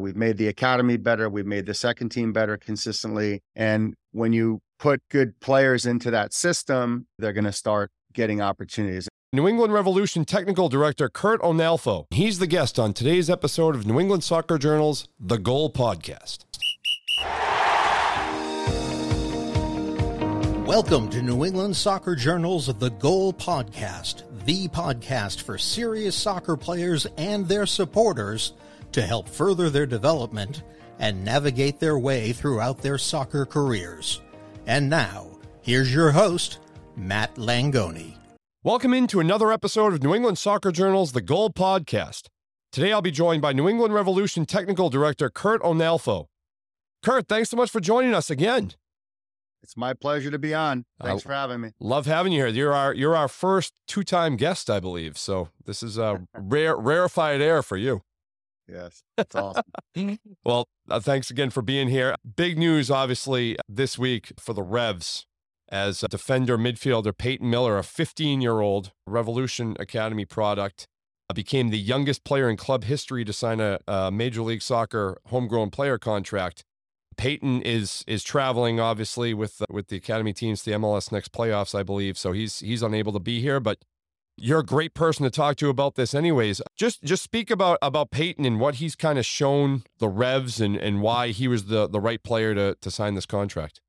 We've made the academy better. We've made the second team better consistently. And when you put good players into that system, they're going to start getting opportunities. New England Revolution Technical Director Curt Onalfo. He's the guest on today's episode of New England Soccer Journal's The Goal Podcast. Welcome to New England Soccer Journal's The Goal Podcast, the podcast for serious soccer players and their supporters to help further their development and navigate their way throughout their soccer careers. And now, here's your host, Matt Langoni. Welcome into another episode of New England Soccer Journal's The Goal Podcast. Today I'll be joined by New England Revolution Technical Director Curt Onalfo. Curt, thanks so much for joining us again. It's my pleasure to be on. Thanks uh, for having me. Love having you here. You're our you're our first two-time guest, I believe. So this is a rare rarefied air for you. Yes, that's awesome. well, uh, thanks again for being here. Big news, obviously, this week for the Revs as defender midfielder Peyton Miller, a 15 year old Revolution Academy product, uh, became the youngest player in club history to sign a, a Major League Soccer homegrown player contract. Peyton is is traveling obviously with uh, with the academy teams to the MLS next playoffs, I believe. So he's he's unable to be here, but you're a great person to talk to about this anyways. Just just speak about about Peyton and what he's kind of shown the Revs and and why he was the the right player to to sign this contract.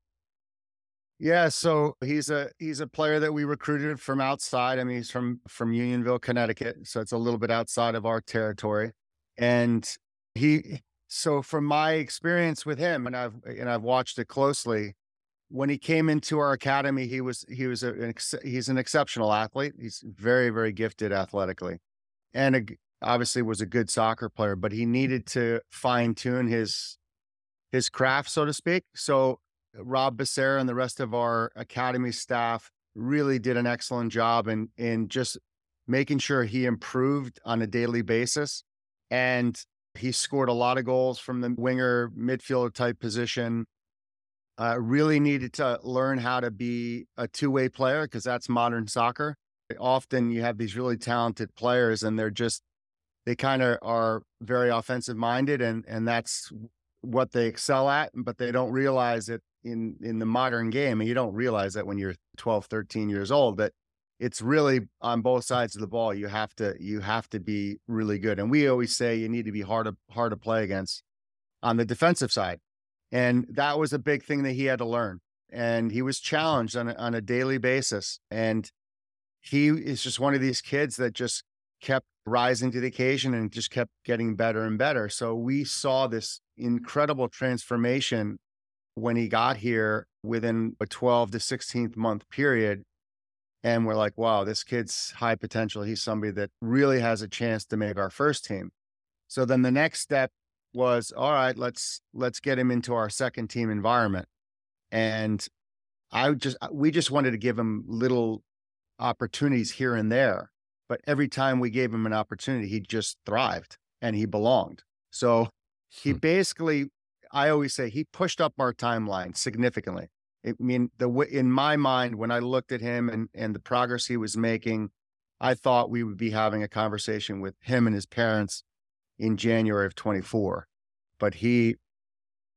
Yeah, so he's a he's a player that we recruited from outside. I mean, he's from from Unionville, Connecticut, so it's a little bit outside of our territory. And he so from my experience with him and I've and I've watched it closely, when he came into our academy, he was he was a, an he's an exceptional athlete. He's very very gifted athletically. And a, obviously was a good soccer player, but he needed to fine tune his his craft so to speak. So Rob Becerra and the rest of our academy staff really did an excellent job in in just making sure he improved on a daily basis. And he scored a lot of goals from the winger midfielder type position. Uh, really needed to learn how to be a two way player because that's modern soccer. Often you have these really talented players and they're just, they kind of are very offensive minded and, and that's what they excel at, but they don't realize it in in the modern game and you don't realize that when you're 12 13 years old that it's really on both sides of the ball you have to you have to be really good and we always say you need to be hard to hard to play against on the defensive side and that was a big thing that he had to learn and he was challenged on a, on a daily basis and he is just one of these kids that just kept rising to the occasion and just kept getting better and better so we saw this incredible transformation when he got here within a 12 to 16 month period. And we're like, wow, this kid's high potential. He's somebody that really has a chance to make our first team. So then the next step was, all right, let's let's get him into our second team environment. And I just we just wanted to give him little opportunities here and there. But every time we gave him an opportunity, he just thrived and he belonged. So he hmm. basically I always say he pushed up our timeline significantly. I mean, the in my mind, when I looked at him and and the progress he was making, I thought we would be having a conversation with him and his parents in January of 24. But he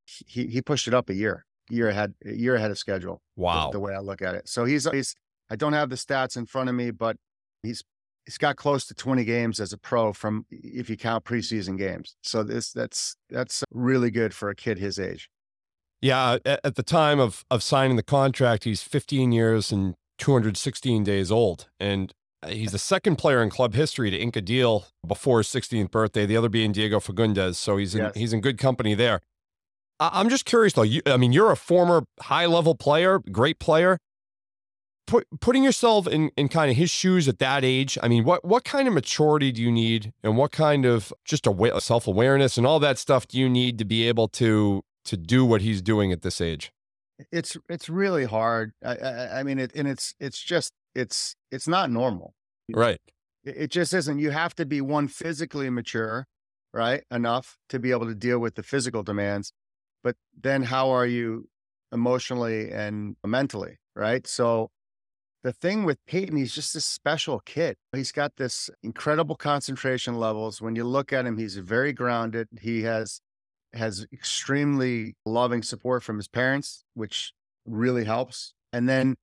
he he pushed it up a year, year ahead, year ahead of schedule. Wow, the, the way I look at it. So he's he's I don't have the stats in front of me, but he's he's got close to 20 games as a pro from if you count preseason games. So this that's that's really good for a kid his age. Yeah, at the time of of signing the contract, he's 15 years and 216 days old, and uh, Uh, he's the second player in club history to ink a deal before his 16th birthday. The other being Diego Fagundes. so he's in yes. he's in good company there. I'm just curious though. You, I mean, you're a former high level player, great player put, putting yourself in, in kind of his shoes at that age, I mean, what, what kind of maturity do you need and what kind of just a self awareness and all that stuff do you need to be able to, to do what he's doing at this age? It's, it's really hard. I, I, I mean, it, and it's, it's just, it's, it's not normal. Right. It, it just isn't. You have to be one physically mature, right? Enough to be able to deal with the physical demands. But then how are you emotionally and mentally? Right. So the thing with Peyton, he's just a special kid. He's got this incredible concentration levels. When you look at him, he's very grounded. He has has extremely loving support from his parents, which really helps. And then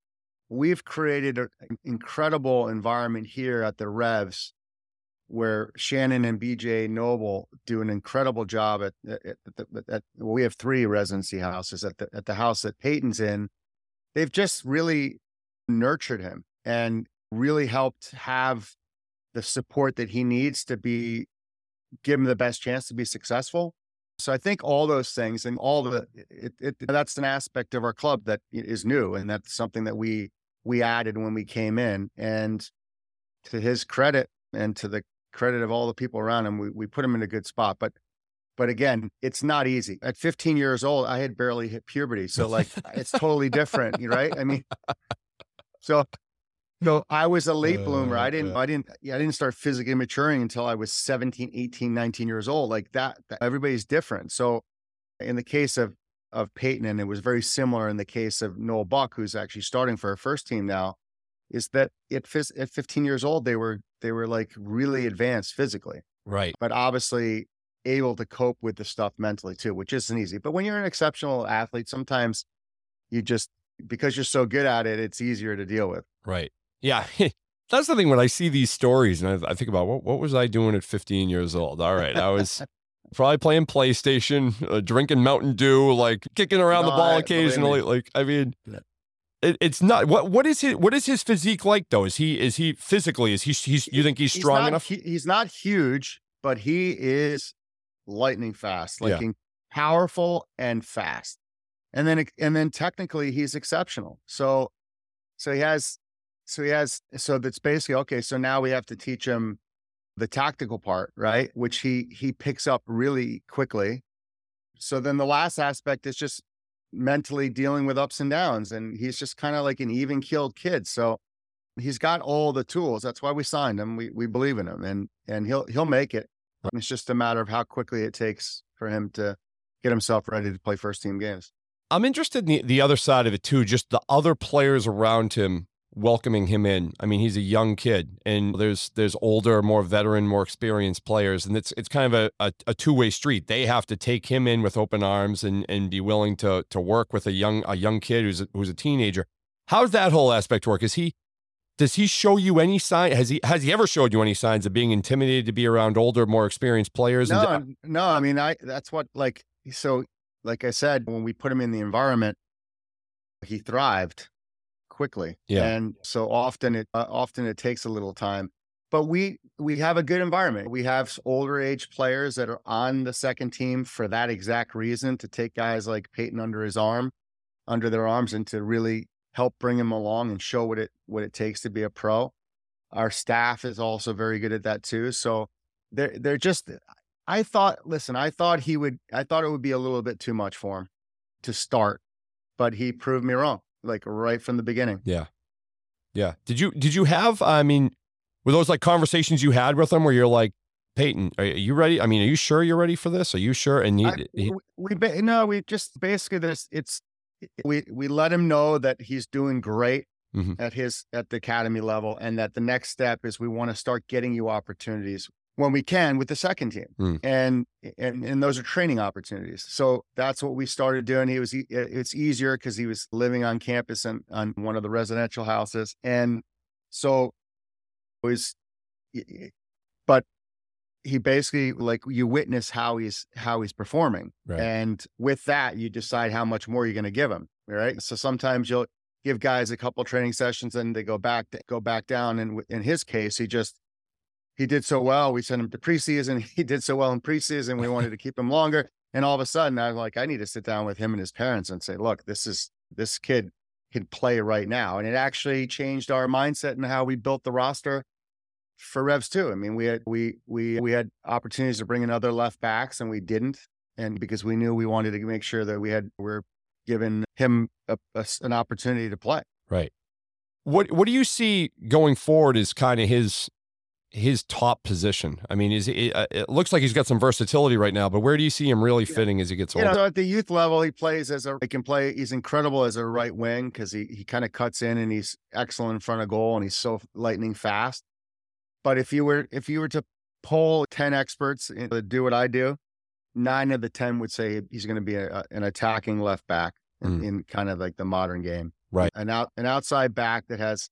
we've created an incredible environment here at the Revs where Shannon and BJ Noble do an incredible job at, at, at, at we have three residency houses at the at the house that Peyton's in. They've just really nurtured him and really helped have the support that he needs to be give him the best chance to be successful. So I think all those things and all the it, it, that's an aspect of our club that is new and that's something that we we added when we came in and to his credit and to the credit of all the people around him, we, we put him in a good spot. But but again, it's not easy. At 15 years old, I had barely hit puberty. So like it's totally different, right? I mean, so so I was a late bloomer. Uh, I didn't, I didn't, I didn't start physically maturing until I was 17, 18, 19 years old. Like that, that everybody's different. So in the case of, of Peyton, and it was very similar in the case of Noel Buck, who's actually starting for our first team now, is that at, at 15 years old, they were, they were like really advanced physically. Right. But obviously able to cope with the stuff mentally too, which isn't easy. But when you're an exceptional athlete, sometimes you just, because you're so good at it, it's easier to deal with. Right. Yeah. That's the thing when I see these stories and I, I, think about what, what was I doing at 15 years old? All right. I was probably playing PlayStation, uh, drinking Mountain Dew, like kicking around no, the ball I, occasionally. Like, I mean, it, it's not what, what is his, what is his physique like though? Is he, is he physically, is he, he's, you think he's strong he's enough? He, he's not huge, but he is lightning fast, like yeah. powerful and fast. And then, and then technically he's exceptional. So, so he has so he has, so that's basically, okay, so now we have to teach him the tactical part, right? Which he, he picks up really quickly. So then the last aspect is just mentally dealing with ups and downs. And he's just kind of like an even keeled kid. So he's got all the tools. That's why we signed him. We, we believe in him and, and he'll, he'll make it. It's just a matter of how quickly it takes for him to get himself ready to play first team games. I'm interested in the, the other side of it too, just the other players around him welcoming him in. I mean, he's a young kid, and there's there's older, more veteran, more experienced players, and it's it's kind of a, a, a two way street. They have to take him in with open arms and and be willing to to work with a young a young kid who's a, who's a teenager. How's that whole aspect work? Is he does he show you any sign? Has he has he ever showed you any signs of being intimidated to be around older, more experienced players? No, and, no. I mean, I that's what like so. Like I said, when we put him in the environment, he thrived quickly. Yeah. And so often it uh, often it takes a little time. But we we have a good environment. We have older age players that are on the second team for that exact reason to take guys like Peyton under his arm, under their arms and to really help bring him along and show what it what it takes to be a pro. Our staff is also very good at that too. So they're they're just I thought, listen, I thought he would I thought it would be a little bit too much for him to start, but he proved me wrong like right from the beginning. Yeah. Yeah. Did you did you have I mean were those like conversations you had with him where you're like Peyton, are you ready? I mean, are you sure you're ready for this? Are you sure? And he, I, he, we, we no, we just basically this it's we we let him know that he's doing great mm-hmm. at his at the academy level and that the next step is we want to start getting you opportunities when we can with the second team. Mm. And, and, and those are training opportunities. So that's what we started doing. He was, it's easier because he was living on campus and on one of the residential houses. And so it was, but he basically like you witness how he's, how he's performing. Right. And with that, you decide how much more you're going to give him. Right. So sometimes you'll, give guys a couple training sessions and they go back go back down and in his case he just he did so well. We sent him to preseason. He did so well in preseason. We wanted to keep him longer. And all of a sudden, I'm like, I need to sit down with him and his parents and say, look, this is this kid can play right now. And it actually changed our mindset and how we built the roster for Revs too. I mean, we had we we we had opportunities to bring in other left backs and we didn't. And because we knew we wanted to make sure that we had we're giving him a, a, an opportunity to play. Right. What what do you see going forward is kind of his his top position? I mean, is it, uh, it looks like he's got some versatility right now, but where do you see him really fitting as he gets older? You know, at the youth level, he plays as a he can play. He's incredible as a right wing because he he kind of cuts in and he's excellent in front of goal and he's so lightning fast. But if you were if you were to poll ten experts to do what I do, nine of the 10 would say he's going to be a, an attacking left back in, Mm. in kind of like the modern game. Right. An out, an outside back that has,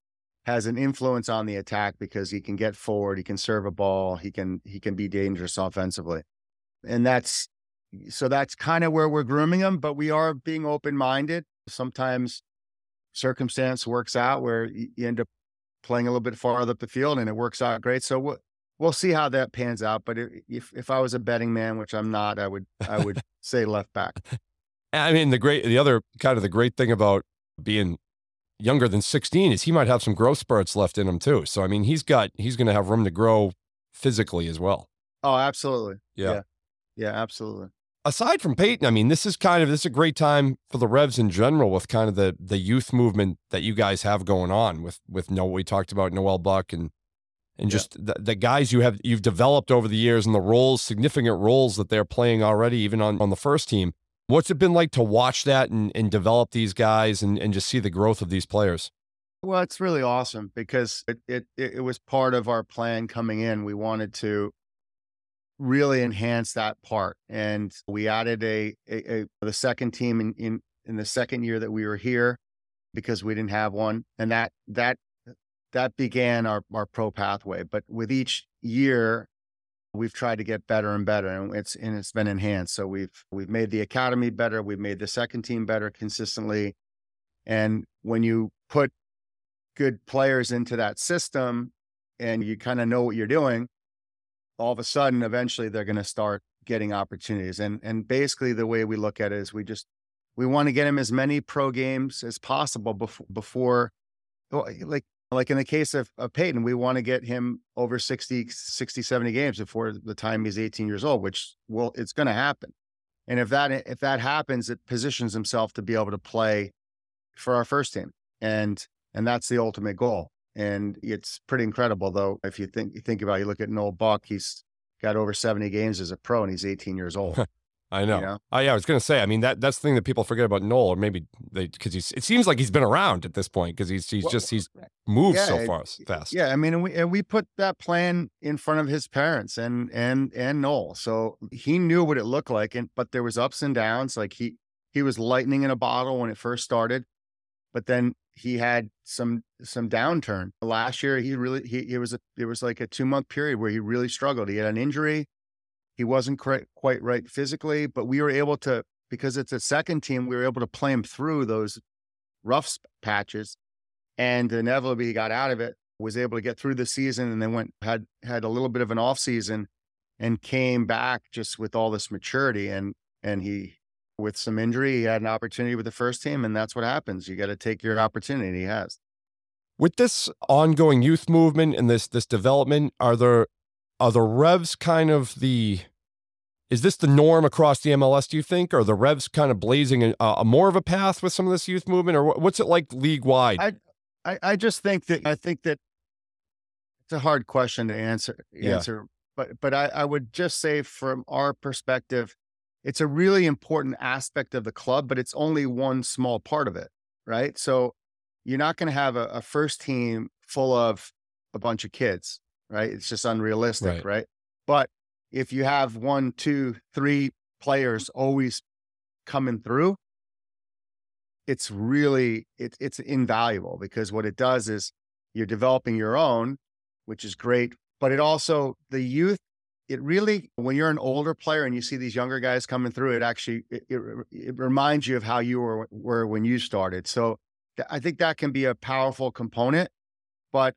has an influence on the attack because he can get forward, he can serve a ball, he can, he can be dangerous offensively. And that's, so that's kind of where we're grooming him, but we are being open minded. Sometimes circumstance works out where you you end up playing a little bit farther up the field and it works out great. So we'll, we'll see how that pans out. But if, if I was a betting man, which I'm not, I would, I would say left back. I mean, the great, the other kind of the great thing about being younger than 16 is he might have some growth spurts left in him too. So, I mean, he's got, he's going to have room to grow physically as well. Oh, absolutely. Yeah. Yeah. Yeah, absolutely. Aside from Peyton, I mean, this is kind of, this is a great time for the Revs in general with kind of the, the youth movement that you guys have going on with, with no, we talked about Noel Buck and, and Yeah. just the, the guys you have, you've developed over the years and the roles, significant roles that they're playing already, even on, on the first team. What's it been like to watch that and, and develop these guys and, and just see the growth of these players? Well, it's really awesome because it, it it was part of our plan coming in. We wanted to really enhance that part, and we added a a, a the second team in, in in the second year that we were here because we didn't have one, and that that that began our our pro pathway. But with each year, we've tried to get better and better, and it's and it's been enhanced. So we've we've made the academy better, we've made the second team better consistently, and when you put good players into that system and you kind of know what you're doing, all of a sudden, eventually they're going to start getting opportunities. And and basically, the way we look at it is we just we want to get them as many pro games as possible before before like like in the case of, of Peyton, we want to get him over 60, 60, 70 games before the time he's 18 years old, which will it's going to happen. And if that if that happens, it positions himself to be able to play for our first team. And and that's the ultimate goal. And it's pretty incredible, though. If you think you think about, it, you look at Noel Buck, he's got over seventy games as a pro, and he's eighteen years old. I know. You know? Oh yeah, I was gonna say. I mean, that that's the thing that people forget about Noel, or maybe they because he's. It seems like he's been around at this point because he's he's Well, just he's moved yeah, so far fast. Yeah, I mean, and we and we put that plan in front of his parents and and and Noel, so he knew what it looked like. And but there was ups and downs. Like he he was lightning in a bottle when it first started, but then he had some some downturn. Last year, he really he it was a it was like a two month period where he really struggled. He had an injury. He wasn't quite right physically, but we were able to because it's a second team. We were able to play him through those rough patches, and inevitably he got out of it. Was able to get through the season, and then went had had a little bit of an off season, and came back just with all this maturity and and he with some injury he had an opportunity with the first team, and that's what happens. You got to take your opportunity. He has. With this ongoing youth movement and this this development, are there are the Revs kind of the is this the norm across the MLS? Do you think, or are the Revs kind of blazing a, a more of a path with some of this youth movement, or what's it like league wide? I- I, I just think that I think that it's a hard question to answer Yeah. answer, but but I, I would just say from our perspective, it's a really important aspect of the club, but it's only one small part of it, right? So you're not going to have a, a first team full of a bunch of kids, right? It's just unrealistic, Right. right? But if you have one, two, three players always coming through, it's really it, it's invaluable because what it does is you're developing your own which is great but it also the youth it really when you're an older player and you see these younger guys coming through it actually it, it, it reminds you of how you were were when you started so th- i think that can be a powerful component but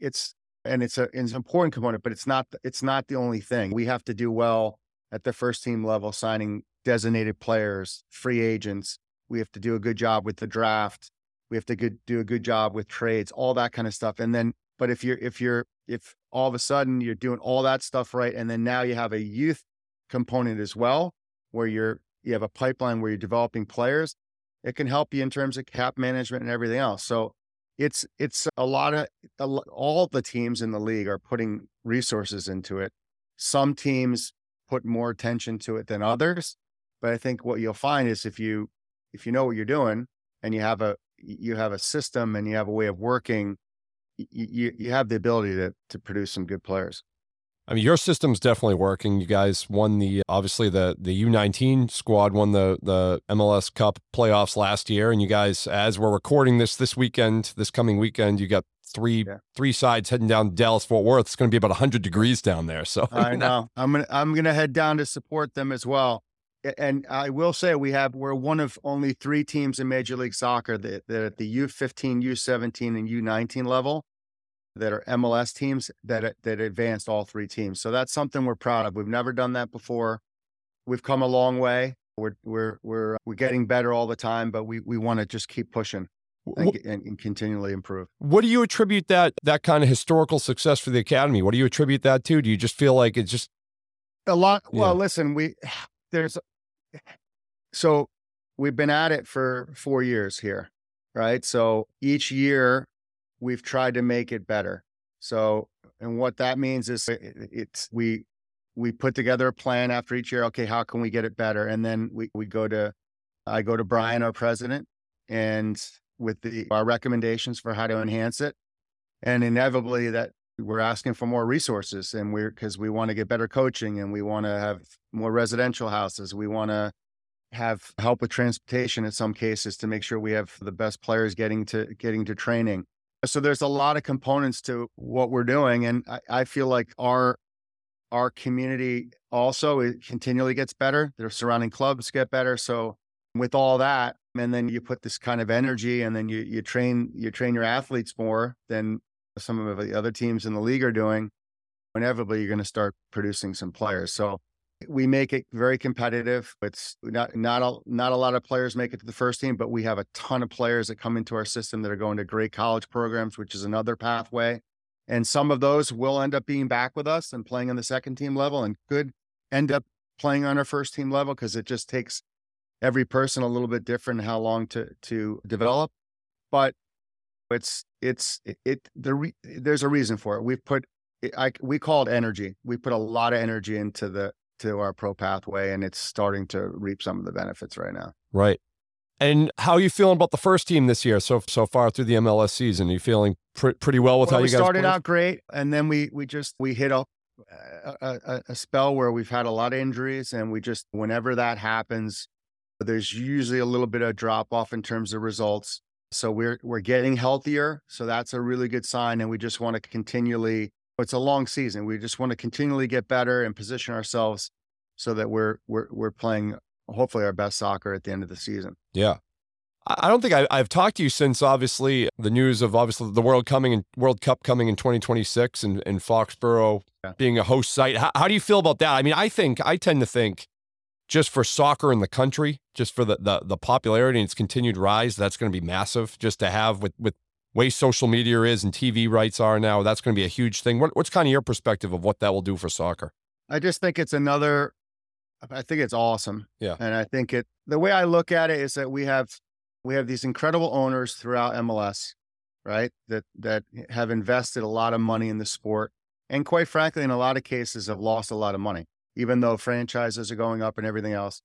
it's and it's a it's an important component but it's not it's not the only thing. We have to do well at the first team level signing designated players free agents. We have to do a good job with the draft. We have to good, do a good job with trades all that kind of stuff. And then but if you're if you're if all of a sudden you're doing all that stuff right and then now you have a youth component as well where you're you have a pipeline where you're developing players it can help you in terms of cap management and everything else. So it's it's a lot of a all the teams in the league are putting resources into it. Some teams put more attention to it than others but i think what you'll find is if you if you know what you're doing and you have a you have a system and you have a way of working you you have the ability to to produce some good players I mean, your system's definitely working. You guys won the obviously the the U19 squad won the the MLS Cup playoffs last year, and you guys, as we're recording this this weekend, this coming weekend, you got three yeah. three sides heading down to Dallas Fort Worth. It's going to be about hundred degrees down there. So I know I'm gonna I'm gonna head down to support them as well. And I will say we have we're one of only three teams in Major League Soccer that, that at the U15, U17, and U19 level that are MLS teams that that advanced all three teams. So that's something we're proud of. We've never done that before. We've come a long way. We're we're we're we're getting better all the time, but we we want to just keep pushing. And, and, and, continually improve. What do you attribute that that kind of historical success for the academy? What do you attribute that to? Do you just feel like it's just a lot? Yeah. Well, listen, we there's so we've been at it for four years here, right? So each year we've tried to make it better. So, and what that means is it's we we put together a plan after each year. Okay, how can we get it better? And then we we go to I go to Brian, our president, and with the our recommendations for how to enhance it. And inevitably, that we're asking for more resources, and we're because we want to get better coaching, and we want to have more residential houses. We want to have help with transportation in some cases to make sure we have the best players getting to getting to training so there's a lot of components to what we're doing, and I, I feel like our our community also it continually gets better. Their surrounding clubs get better. So with all that, and then you put this kind of energy, and then you you train you train your athletes more than some of the other teams in the league are doing. Inevitably, you're going to start producing some players. So we make it very competitive. It's not not a, not a lot of players make it to the first team, but we have a ton of players that come into our system that are going to great college programs, which is another pathway. And some of those will end up being back with us and playing on the second team level, and could end up playing on our first team level because it just takes every person a little bit different how long to to develop. But it's it's it, it the re, there's a reason for it. We've put I, we call it energy. We put a lot of energy into the to our pro pathway and it's starting to reap some of the benefits right now. Right. And how are you feeling about the first team this year so so far through the MLS season? Are you feeling pr- pretty well with well, how you guys started played? out great, and then we we just we hit a, a, a spell where we've had a lot of injuries, and we just whenever that happens, there's usually a little bit of drop off in terms of results. So we're we're getting healthier, so that's a really good sign, and we just want to continually it's a long season. We just want to continually get better and position ourselves so that we're we're we're playing hopefully our best soccer at the end of the season. Yeah. I don't think I, have talked to you since obviously the news of obviously the World coming and World Cup coming in 2026 and, and Foxborough yeah. being a host site. How, how do you feel about that? I mean, I think I tend to think just for soccer in the country, just for the the, the popularity and its continued rise, that's going to be massive. Just to have with with way social media is and TV rights are now, that's going to be a huge thing. What, what's kind of your perspective of what that will do for soccer? I just think it's another. I think it's awesome. Yeah, and I think it. The way I look at it is that we have we have these incredible owners throughout MLS, right? That that have invested a lot of money in the sport, and quite frankly, in a lot of cases, have lost a lot of money, even though franchises are going up and everything else.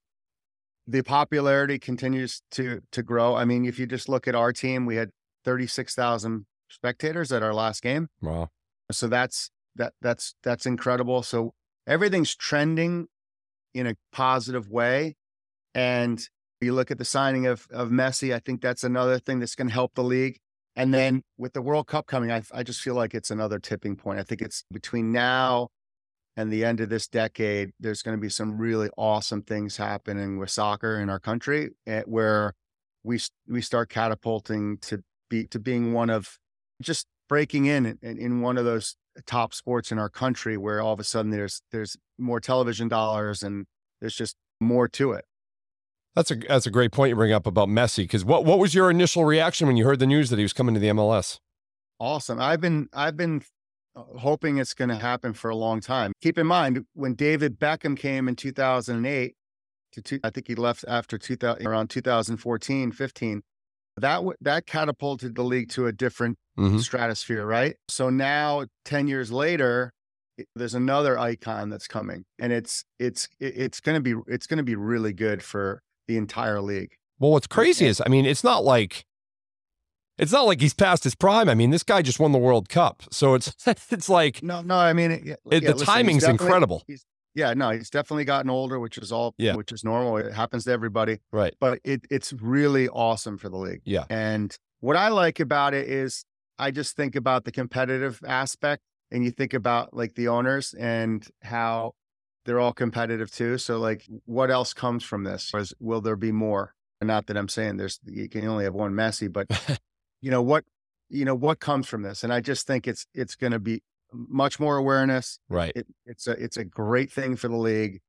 The popularity continues to to grow. I mean, if you just look at our team, we had 36,000 spectators at our last game. Wow. So that's that that's that's incredible. So everything's trending in a positive way. And you look at the signing of of Messi, I think that's another thing that's going to help the league. And then with the World Cup coming, I, I just feel like it's another tipping point. I think it's between now and the end of this decade, there's going to be some really awesome things happening with soccer in our country, eh, where we we start catapulting to be to being one of just breaking in, in in one of those top sports in our country where all of a sudden there's there's more television dollars and there's just more to it. That's a that's a great point you bring up about Messi because what what was your initial reaction when you heard the news that he was coming to the MLS? Awesome. I've been I've been hoping it's going to happen for a long time. Keep in mind when David Beckham came in 2008 to two, I think he left after 2000 around 2014 15 that that catapulted the league to a different mm-hmm. stratosphere, right? So now, ten years later, there's another icon that's coming, and it's it's it's going to be it's going to be really good for the entire league. Well, what's crazy is, I mean, it's not like it's not like he's past his prime. I mean, this guy just won the World Cup, so it's it's like no, no. I mean, it, it, yeah, the listen, timing's incredible. He's, yeah, no, he's definitely gotten older, which is all, Yeah. which is normal. It happens to everybody, Right. but it it's really awesome for the league. Yeah. And what I like about it is I just think about the competitive aspect and you think about like the owners and how they're all competitive too. So like what else comes from this? Is, will there be more? And not that I'm saying there's you can only have one Messi, but you know what you know what comes from this? And I just think it's it's going to be much more awareness. Right. It, it's a it's a great thing for the league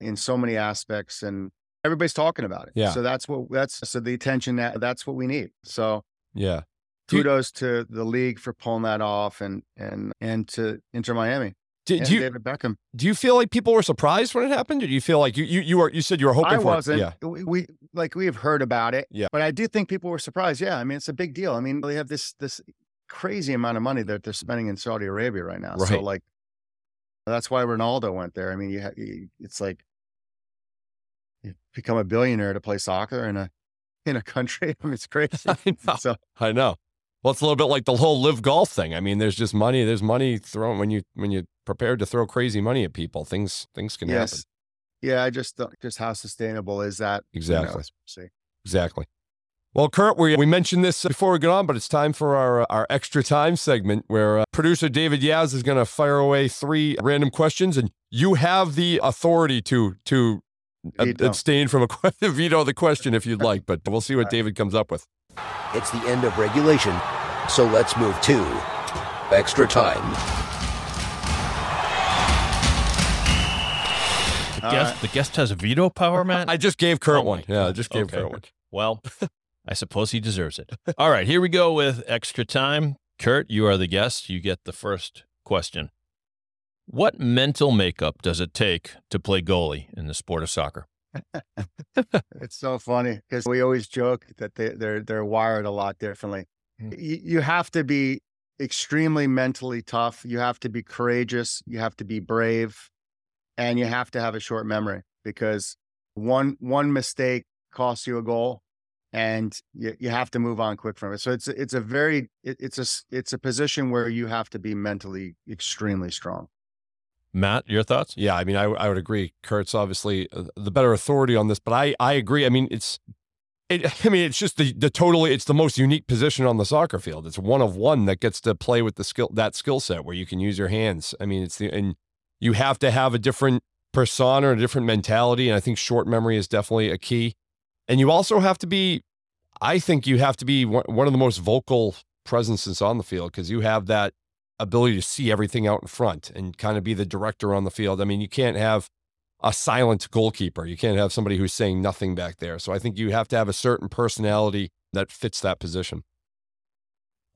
in so many aspects and everybody's talking about it. Yeah. So that's what that's so the attention that that's what we need. So Yeah. Do you- kudos to the league for pulling that off and and and to Inter Miami Do, you David Beckham. do you feel like people were surprised when it happened? Or do you feel like you you you were you said you were hoping I for wasn't. it? Yeah. We, we like we have heard about it. Yeah. But I do think people were surprised. Yeah. I mean, it's a big deal. I mean, they have this this crazy amount of money that they're spending in Saudi Arabia right now. So like that's why Ronaldo went there. I mean, you, ha- you it's like you become a billionaire to play soccer in a in a country. I mean, it's crazy. I know. So I know. Well, it's a little bit like the whole live golf thing. I mean, there's just money. There's money thrown when you when you're prepared to throw crazy money at people. Things things can happen. yes. Yeah, I just don't- just how sustainable is that? Exactly. knows? We'll see. Exactly. Well, Curt, we, we mentioned this before we get on, but it's time for our uh, our extra time segment where uh, producer David Yaz is going to fire away three random questions, and you have the authority to to ab- abstain from a que- veto the question if you'd like. But we'll see what David comes up with. It's the end of regulation, so let's move to extra time. The guest, the guest has veto power, Matt. I just gave Curt Oh my one. Yeah, I just gave Okay. Curt one. Well, I suppose he deserves it. All right, here we go with extra time. Curt, you are the guest. You get the first question. What mental makeup does it take to play goalie in the sport of soccer? It's so funny because we always joke that they, they're they're wired a lot differently. Mm. You, you have to be extremely mentally tough. You have to be courageous. You have to be brave, and you have to have a short memory because one one mistake costs you a goal, and you, you have to move on quick from it. So it's it's a very it, it's a s- it's a position where you have to be mentally extremely strong. Matt, your thoughts? Yeah, I mean, I, I would agree. Curt's obviously uh, the better authority on this, but I, I agree. I mean, it's, it, I mean, it's just the, the totally, it's the most unique position on the soccer field. It's one of one that gets to play with the skill, that skill set where you can use your hands. I mean, it's the, and you have to have a different persona, a different mentality. And I think short memory is definitely a key. And you also have to be, I think you have to be one of the most vocal presences on the field because you have that ability to see everything out in front and kind of be the director on the field. I mean, you can't have a silent goalkeeper. You can't have somebody who's saying nothing back there. So I think you have to have a certain personality that fits that position.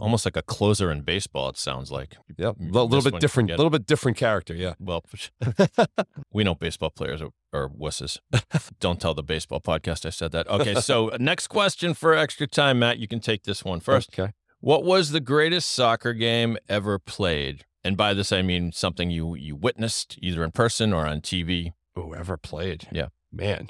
Almost like a closer in baseball, it sounds like. Yeah, a little, bit different, it. little bit different character. Yeah. Well, we know baseball players are, are wusses. Don't tell the baseball podcast I said that. Okay, so next question for extra time, Matt. You can take this one first. Okay. What was the greatest soccer game ever played? And by this, I mean something you you witnessed either in person or on TV. Who ever played? Yeah. man.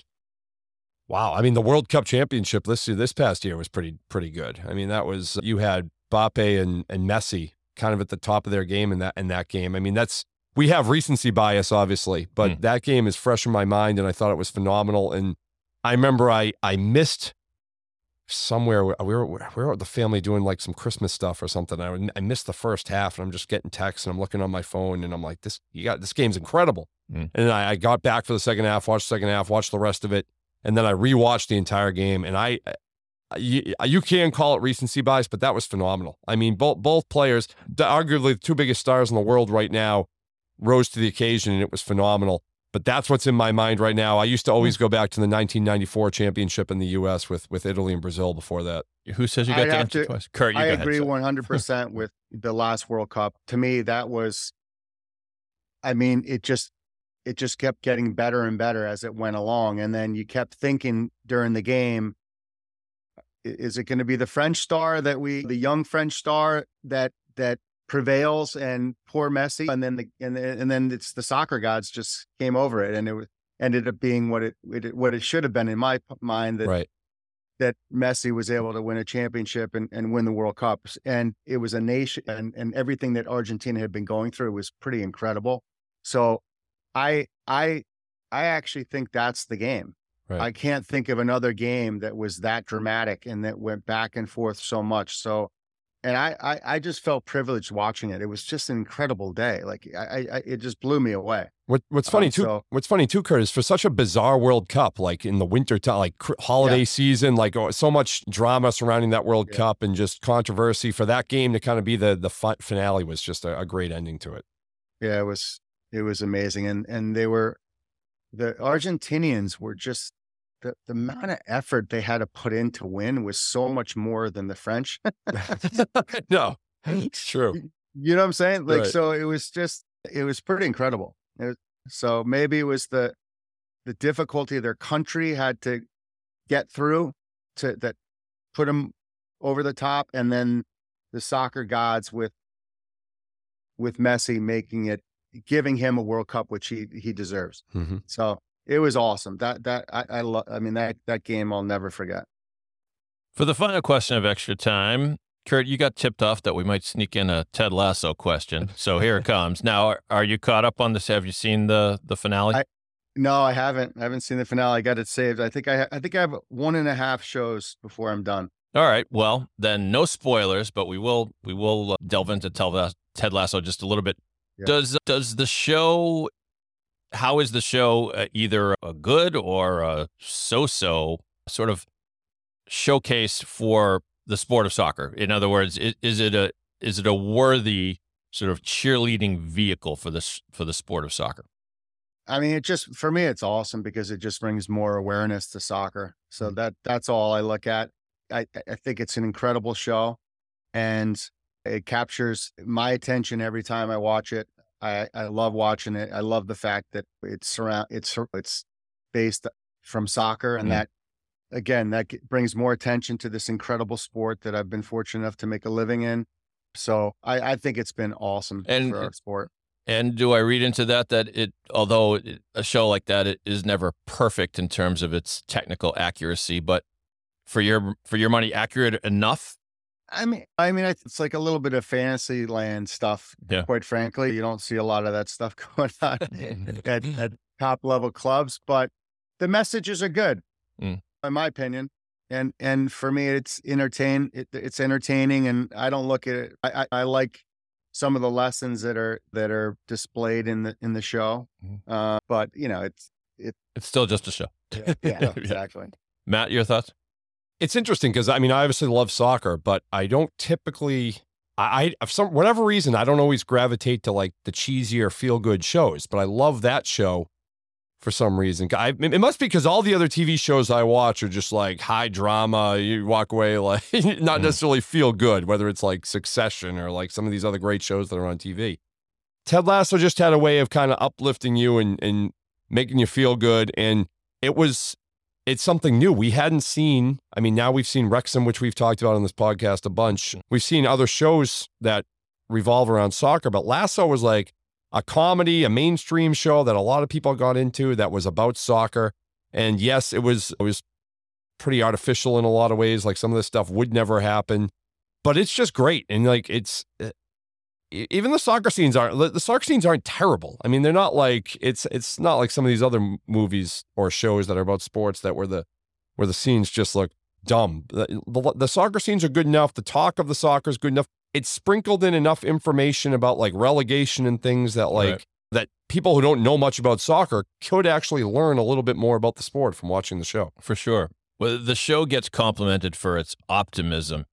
Wow. I mean, the World Cup championship this this past year was pretty pretty good. I mean, that was you had Mbappe and and Messi kind of at the top of their game in that in that game. I mean, that's we have recency bias, obviously, but Hmm. that game is fresh in my mind, and I thought it was phenomenal. And I remember I I missed somewhere we were we were the family doing like some Christmas stuff or something. I I missed the first half, and I'm just getting texts, and I'm looking on my phone, and I'm like, this you got this game's incredible. Hmm. And I, I got back for the second half, watched the second half, watched the rest of it, and then I rewatched the entire game. And I- you, you can call it recency bias, but that was phenomenal. I mean, both both players, arguably the two biggest stars in the world right now, rose to the occasion, and it was phenomenal. But that's what's in my mind right now. I used to always hmm. go back to the 1994 championship in the U.S. with with Italy and Brazil before that. Who says you got I'd to answer to- twice? Curt, you I go ahead. agree one hundred percent with the last World Cup. To me, that was, I mean, it just it just kept getting better and better as it went along, and then you kept thinking during the game, i- is it going to be the French star that we, the young French star that that prevails, and poor Messi, and then the and then, and then it's the soccer gods just came over it, and it was ended up being what it, it what it should have been in my mind that Right. that Messi was able to win a championship and, and win the World Cup. And it was a nation and, and everything that Argentina had been going through was pretty incredible. So I I I actually think that's the game. Right. I can't think of another game that was that dramatic and that went back and forth so much. So and I, I, I just felt privileged watching it. It was just an incredible day. Like I, I it just blew me away. What, what's funny Um, too? so- what's funny too, Curt, is for such a bizarre World Cup, like in the winter time, like holiday Yeah. season, like oh, so much drama surrounding that World Yeah. Cup and just controversy for that game to kind of be the the fi- finale was just a, a great ending to it. Yeah, it was it was amazing. And and they were the Argentinians were just the, the amount of effort they had to put in to win was so much more than the French. no, it's true. You know what I'm saying? Like, Right. so it was just, it was pretty incredible. Was, so maybe it was the, the difficulty their country had to get through to that put them over the top. And then the soccer gods with, with Messi making it, giving him a World Cup, which he, he deserves. hmm So it was awesome. That, that, I, I love, I mean, that, that game I'll never forget. For the final question of extra time, Curt, you got tipped off that we might sneak in a Ted Lasso question. So here it comes. Now, are, are you caught up on this? Have you seen the the finale? I- No, I haven't. I haven't seen the finale. I got it saved. I think I, I think I have one and a half shows before I'm done. All right. Well, then no spoilers, but we will we will uh, delve into Ted Lasso just a little bit. Yeah. Does does the show? How is the show uh, either a good or a so-so sort of showcase for the sport of soccer? In other words, is, is it a is it a worthy sort of cheerleading vehicle for this for the sport of soccer? I mean, it just for me, it's awesome because it just brings more awareness to soccer. So that that's all I look at. I I think it's an incredible show, and it captures my attention every time I watch it. I I love watching it. I love the fact that it's surround it's it's based from soccer, and Mhm. that again that brings more attention to this incredible sport that I've been fortunate enough to make a living in. So I I think it's been awesome And for our sport. And do I read into that that it, although it, a show like that it is never perfect in terms of its technical accuracy, but for your for your money, accurate enough? I mean, I mean, it's like a little bit of fantasy land stuff. Yeah. Quite frankly, you don't see a lot of that stuff going on at, at top level clubs, but the messages are good, Mm. in my opinion. And and for me, it's entertain. It, it's entertaining, and I don't look at it. I, I, I like some of the lessons that are that are displayed in the in the show. Mhm. Uh, but you know, it's it, It's still just a show. yeah, Yeah. exactly. Matt, your thoughts? It's interesting because I mean, I obviously love soccer, but I don't typically. I, I for some whatever reason I don't always gravitate to like the cheesier feel good shows, but I love that show for some reason. I, it must be because all the other TV shows I watch are just like high drama. You walk away like not Mm. necessarily feel good, whether it's like Succession or like some of these other great shows that are on TV. Ted Lasso just had a way of kind of uplifting you and and making you feel good, and it was it's something new. We hadn't seen. I mean, now we've seen Wrexham, which we've talked about on this podcast a bunch. We've seen other shows that revolve around soccer, but Lasso was like a comedy, a mainstream show that a lot of people got into that was about soccer. And yes, it was it was pretty artificial in a lot of ways. Like some of this stuff would never happen, but it's just great. And like it's even the soccer scenes aren't the soccer scenes aren't terrible. I mean, they're not like it's it's not like some of these other movies or shows that are about sports that where the where the scenes just look dumb. The, the, the soccer scenes are good enough. The talk of the soccer is good enough. It's sprinkled in enough information about like relegation and things that like Right. that people who don't know much about soccer could actually learn a little bit more about the sport from watching the show. For sure. Well, the show gets complimented for its optimism.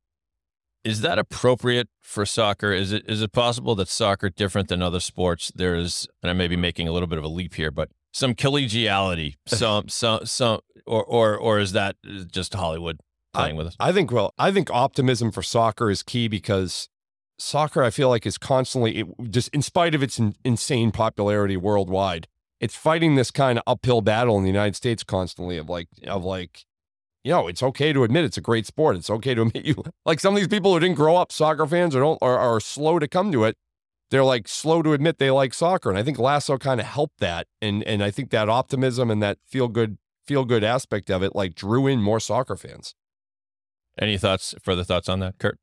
Is that appropriate for soccer? Is it is it possible that soccer, different than other sports, there is, and I may be making a little bit of a leap here, but some collegiality, some some some, or or or is that just Hollywood playing with us? I think well, I think optimism for soccer is key because soccer I feel like is constantly it, just in spite of its in, insane popularity worldwide, it's fighting this kind of uphill battle in the United States constantly of like of like you know, it's okay to admit it's a great sport. It's okay to admit you like some of these people who didn't grow up soccer fans or don't or are slow to come to it. They're like slow to admit they like soccer, and I think Lasso kind of helped that, and and I think that optimism and that feel good feel good aspect of it like drew in more soccer fans. Any thoughts, further thoughts on that, Curt?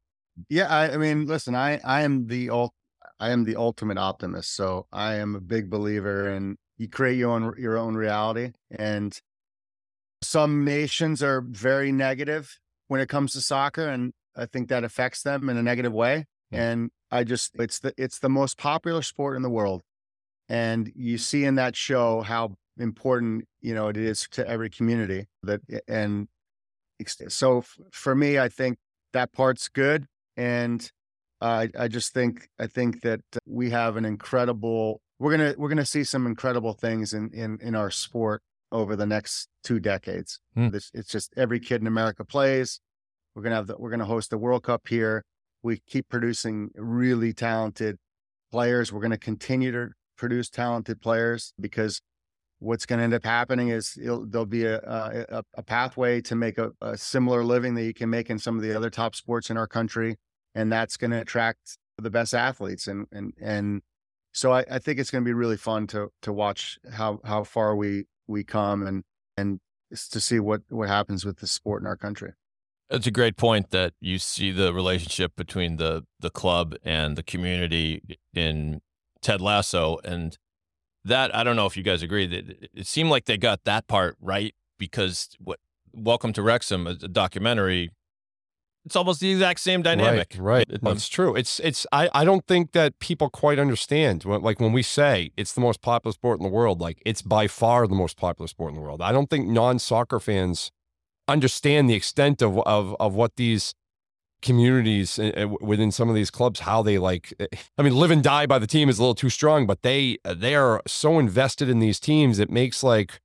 Yeah, I, I mean, listen, I I am the ult, I am the ultimate optimist. So I am a big believer in you create your own your own reality, and some nations are very negative when it comes to soccer, and I think that affects them in a negative way. Yeah. And I just it's the it's the most popular sport in the world, and you see in that show how important you know it is to every community that and so f- for me i think that part's good and I I just think I think that we have an incredible we're gonna we're gonna see some incredible things in in in our sport over the next two decades. Hmm. This it's just every kid in America plays. We're gonna have the, we're gonna host the World Cup here. We keep producing really talented players. We're gonna continue to produce talented players because what's going to end up happening is there'll be a, a a pathway to make a, a similar living that you can make in some of the other top sports in our country and that's going to attract the best athletes and and and so I, I think it's going to be really fun to to watch how how far we we come and and to see what what happens with the sport in our country. It's a great point that you see the relationship between the the club and the community in Ted Lasso, and that I don't know if you guys agree that it seemed like they got that part right because what Welcome to Wrexham, a documentary, it's almost the exact same dynamic. Right, right. That's true. It's it's I, I don't think that people quite understand. When, like when we say it's the most popular sport in the world, like it's by far the most popular sport in the world. I don't think non-soccer fans understand the extent of of of what these communities uh, uh, within some of these clubs how they like eh, I mean live and die by the team is a little too strong, but they they are so invested in these teams it makes like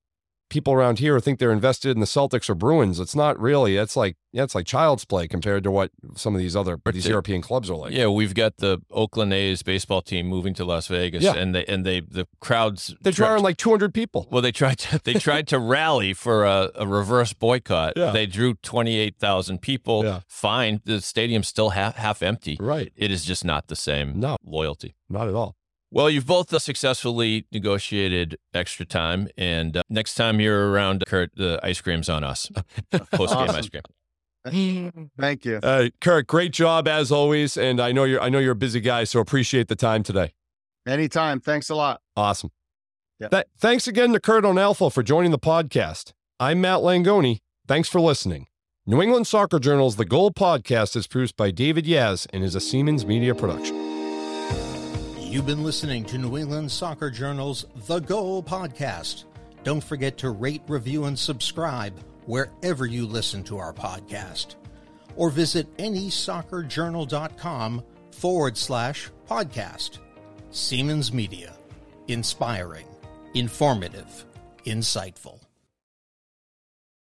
people around here think they're invested in the Celtics or Bruins. It's not really. It's like yeah, it's like child's play compared to what some of these other these they- European clubs are like. Yeah, we've got the Oakland A's baseball team moving to Las Vegas, Yeah. and they and they the crowds They're drawing like 200 people. Well, they tried to they tried to rally for a, a reverse boycott. Yeah. They drew twenty eight thousand people. Yeah. Fine, the stadium's still half half empty. Right. It is just not the same No. loyalty. Not at all. Well, you've both uh, successfully negotiated extra time, and uh, next time you're around, Curt, the ice cream's on us. Post game Awesome. ice cream. Thank you. Uh, Curt, great job as always, and I know you're I know you're a busy guy, so appreciate the time today. Anytime. Thanks a lot. Awesome. Yep. Th- thanks again to Curt Onalfo for joining the podcast. I'm Matt Langoni. Thanks for listening. New England Soccer Journal's The Goal podcast is produced by David Yaz and is a Siemens Media production. You've been listening to New England Soccer Journal's The Goal podcast. Don't forget to rate, review, and subscribe wherever you listen to our podcast. Or visit nesoccerjournal.com forward slash podcast. Siemens Media. Inspiring, informative, insightful.